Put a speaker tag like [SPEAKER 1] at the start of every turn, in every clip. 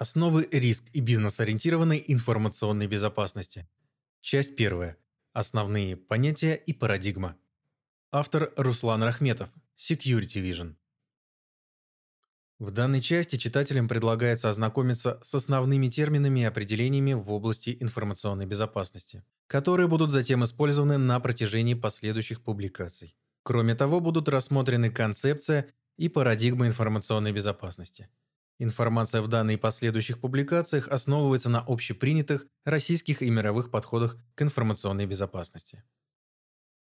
[SPEAKER 1] Основы риск и бизнес-ориентированной информационной безопасности. Часть первая. Основные понятия и парадигма. Автор Руслан Рахметов. Security Vision. В данной части читателям предлагается ознакомиться с основными терминами и определениями в области информационной безопасности, которые будут затем использованы на протяжении последующих публикаций. Кроме того, будут рассмотрены концепция и парадигма информационной безопасности – Информация в данной и последующих публикациях основывается на общепринятых российских и мировых подходах к информационной безопасности.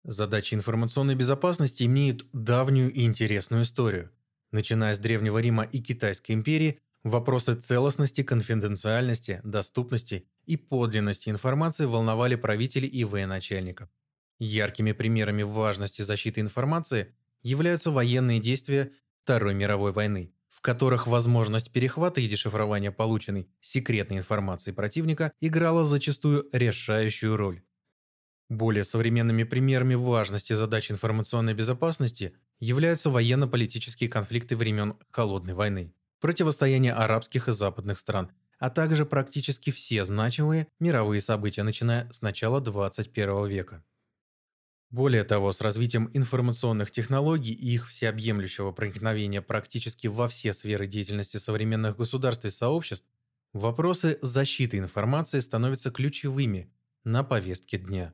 [SPEAKER 1] Задачи информационной безопасности имеют давнюю и интересную историю. Начиная с Древнего Рима и Китайской империи, вопросы целостности, конфиденциальности, доступности и подлинности информации волновали правителей и военачальников. Яркими примерами важности защиты информации являются военные действия Второй мировой войны, в которых возможность перехвата и дешифрования полученной секретной информации противника играла зачастую решающую роль. Более современными примерами важности задач информационной безопасности являются военно-политические конфликты времен Холодной войны, противостояние арабских и западных стран, а также практически все значимые мировые события, начиная с начала 21 века. Более того, с развитием информационных технологий и их всеобъемлющего проникновения практически во все сферы деятельности современных государств и сообществ, вопросы защиты информации становятся ключевыми на повестке дня.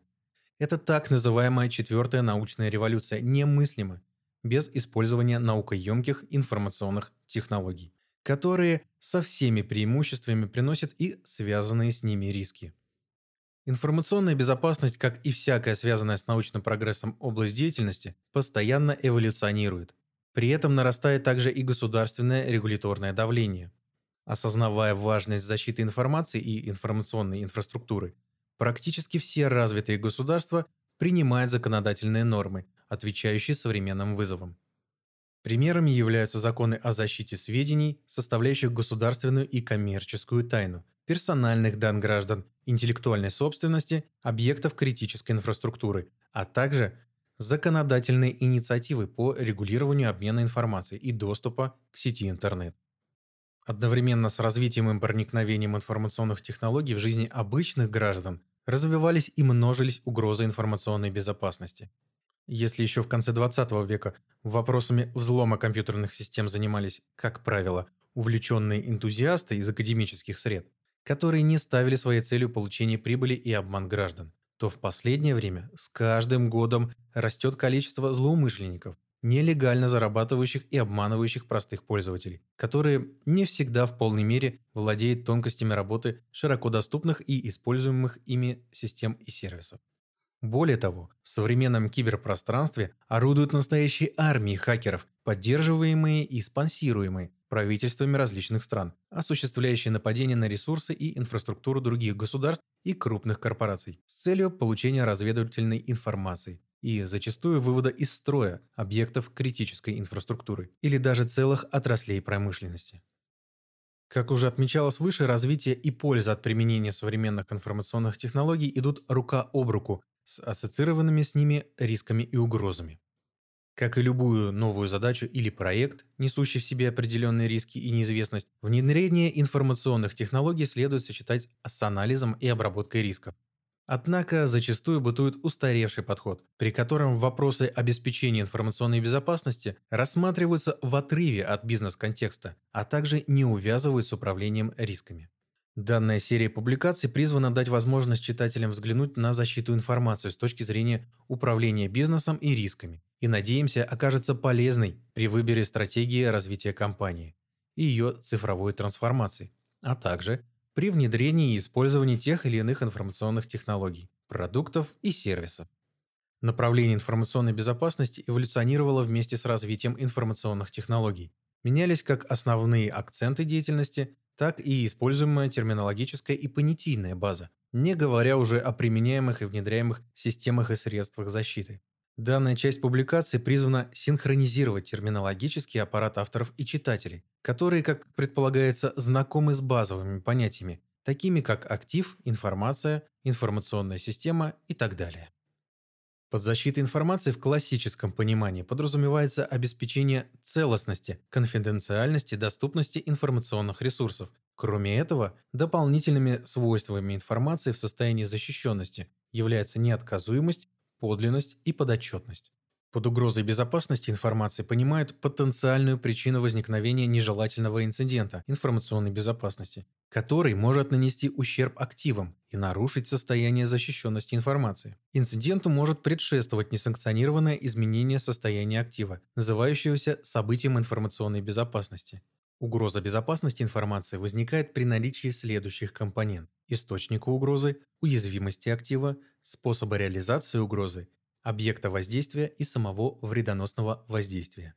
[SPEAKER 1] Это так называемая четвертая научная революция немыслима без использования наукоемких информационных технологий, которые со всеми преимуществами приносят и связанные с ними риски. Информационная безопасность, как и всякая связанная с научным прогрессом область деятельности, постоянно эволюционирует. При этом нарастает также и государственное регуляторное давление. Осознавая важность защиты информации и информационной инфраструктуры, практически все развитые государства принимают законодательные нормы, отвечающие современным вызовам. Примерами являются законы о защите сведений, составляющих государственную и коммерческую тайну, персональных данных граждан, интеллектуальной собственности, объектов критической инфраструктуры, а также законодательные инициативы по регулированию обмена информацией и доступа к сети интернет. Одновременно с развитием и проникновением информационных технологий в жизни обычных граждан развивались и множились угрозы информационной безопасности. Если еще в конце 20 века вопросами взлома компьютерных систем занимались, как правило, увлеченные энтузиасты из академических сред, которые не ставили своей целью получение прибыли и обман граждан, то в последнее время с каждым годом растет количество злоумышленников, нелегально зарабатывающих и обманывающих простых пользователей, которые не всегда в полной мере владеют тонкостями работы широко доступных и используемых ими систем и сервисов. Более того, в современном киберпространстве орудуют настоящие армии хакеров, поддерживаемые и спонсируемые правительствами различных стран, осуществляющие нападения на ресурсы и инфраструктуру других государств и крупных корпораций с целью получения разведывательной информации и зачастую вывода из строя объектов критической инфраструктуры или даже целых отраслей промышленности. Как уже отмечалось выше, развитие и польза от применения современных информационных технологий идут рука об руку с ассоциированными с ними рисками и угрозами. Как и любую новую задачу или проект, несущий в себе определенные риски и неизвестность, внедрение информационных технологий следует сочетать с анализом и обработкой рисков. Однако зачастую бытует устаревший подход, при котором вопросы обеспечения информационной безопасности рассматриваются в отрыве от бизнес-контекста, а также не увязывают с управлением рисками. Данная серия публикаций призвана дать возможность читателям взглянуть на защиту информации с точки зрения управления бизнесом и рисками, и, надеемся, окажется полезной при выборе стратегии развития компании и ее цифровой трансформации, а также при внедрении и использовании тех или иных информационных технологий, продуктов и сервисов. Направление информационной безопасности эволюционировало вместе с развитием информационных технологий. Менялись как основные акценты деятельности, так и используемая терминологическая и понятийная база, не говоря уже о применяемых и внедряемых системах и средствах защиты. Данная часть публикации призвана синхронизировать терминологический аппарат авторов и читателей, которые, как предполагается, знакомы с базовыми понятиями, такими как актив, информация, информационная система и так далее. Под защитой информации в классическом понимании подразумевается обеспечение целостности, конфиденциальности, доступности информационных ресурсов, Кроме этого, дополнительными свойствами информации в состоянии защищенности является неотказуемость, подлинность и подотчетность. Под угрозой безопасности информации понимают потенциальную причину возникновения нежелательного инцидента информационной безопасности, который может нанести ущерб активам и нарушить состояние защищенности информации. Инциденту может предшествовать несанкционированное изменение состояния актива, называющегося событием информационной безопасности. Угроза безопасности информации возникает при наличии следующих компонентов: источника угрозы, уязвимости актива, способа реализации угрозы объекта воздействия и самого вредоносного воздействия.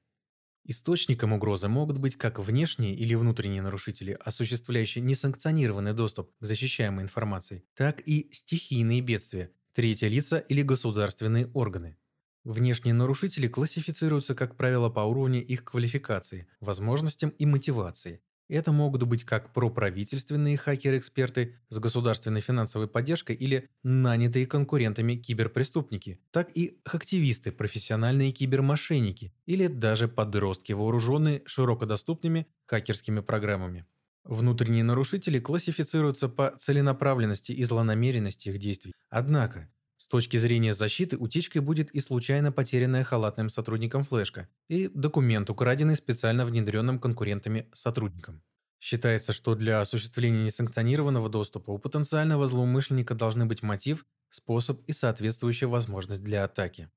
[SPEAKER 1] Источником угрозы могут быть как внешние или внутренние нарушители, осуществляющие несанкционированный доступ к защищаемой информации, так и стихийные бедствия, третьи лица или государственные органы. Внешние нарушители классифицируются, как правило, по уровню их квалификации, возможностям и мотивации, это могут быть как проправительственные хакеры-эксперты с государственной финансовой поддержкой или нанятые конкурентами киберпреступники, так и активисты, профессиональные кибермошенники или даже подростки, вооруженные широкодоступными хакерскими программами. Внутренние нарушители классифицируются по целенаправленности и злонамеренности их действий. Однако, с точки зрения защиты, утечкой будет и случайно потерянная халатным сотрудником флешка, и документ, украденный специально внедренным конкурентами сотрудником. Считается, что для осуществления несанкционированного доступа у потенциального злоумышленника должны быть мотив, способ и соответствующая возможность для атаки.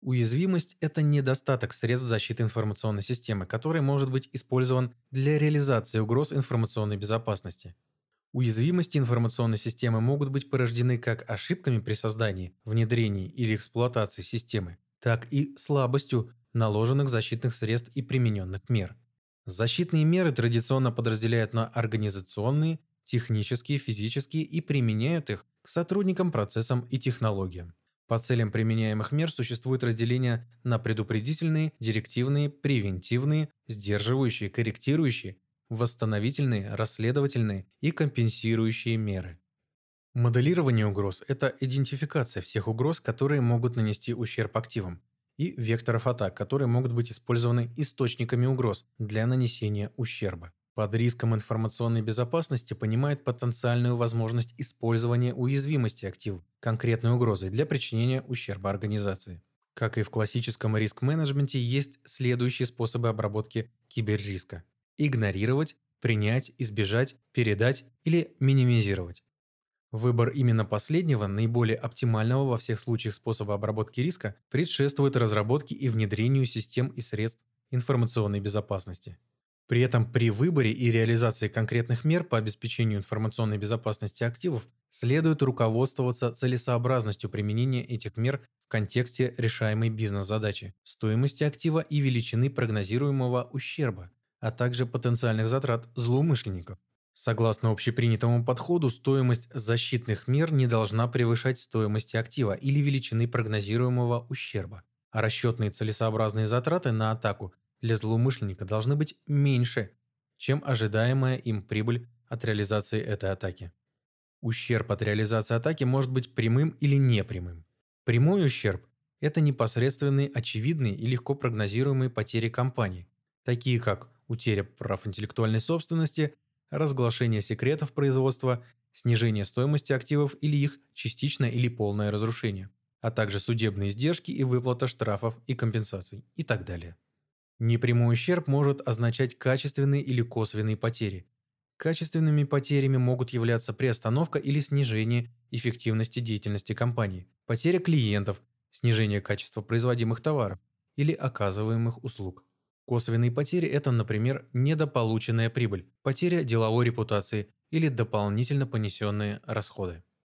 [SPEAKER 1] Уязвимость – это недостаток средств защиты информационной системы, который может быть использован для реализации угроз информационной безопасности. Уязвимости информационной системы могут быть порождены как ошибками при создании, внедрении или эксплуатации системы, так и слабостью наложенных защитных средств и примененных мер. Защитные меры традиционно подразделяют на организационные, технические, физические и применяют их к сотрудникам, процессам и технологиям. По целям применяемых мер существует разделение на предупредительные, директивные, превентивные, сдерживающие, корректирующие восстановительные, расследовательные и компенсирующие меры. Моделирование угроз – это идентификация всех угроз, которые могут нанести ущерб активам, и векторов атак, которые могут быть использованы источниками угроз для нанесения ущерба. Под риском информационной безопасности понимают потенциальную возможность использования уязвимости активов, конкретной угрозы для причинения ущерба организации. Как и в классическом риск-менеджменте, есть следующие способы обработки киберриска игнорировать, принять, избежать, передать или минимизировать. Выбор именно последнего, наиболее оптимального во всех случаях способа обработки риска, предшествует разработке и внедрению систем и средств информационной безопасности. При этом при выборе и реализации конкретных мер по обеспечению информационной безопасности активов следует руководствоваться целесообразностью применения этих мер в контексте решаемой бизнес-задачи, стоимости актива и величины прогнозируемого ущерба, а также потенциальных затрат злоумышленников. Согласно общепринятому подходу, стоимость защитных мер не должна превышать стоимости актива или величины прогнозируемого ущерба, а расчетные целесообразные затраты на атаку для злоумышленника должны быть меньше, чем ожидаемая им прибыль от реализации этой атаки. Ущерб от реализации атаки может быть прямым или непрямым. Прямой ущерб – это непосредственные, очевидные и легко прогнозируемые потери компании, такие как утеря прав интеллектуальной собственности, разглашение секретов производства, снижение стоимости активов или их частичное или полное разрушение, а также судебные издержки и выплата штрафов и компенсаций и так далее. Непрямой ущерб может означать качественные или косвенные потери. Качественными потерями могут являться приостановка или снижение эффективности деятельности компании, потеря клиентов, снижение качества производимых товаров или оказываемых услуг. Косвенные потери – это, например, недополученная прибыль, потеря деловой репутации или дополнительно понесенные расходы.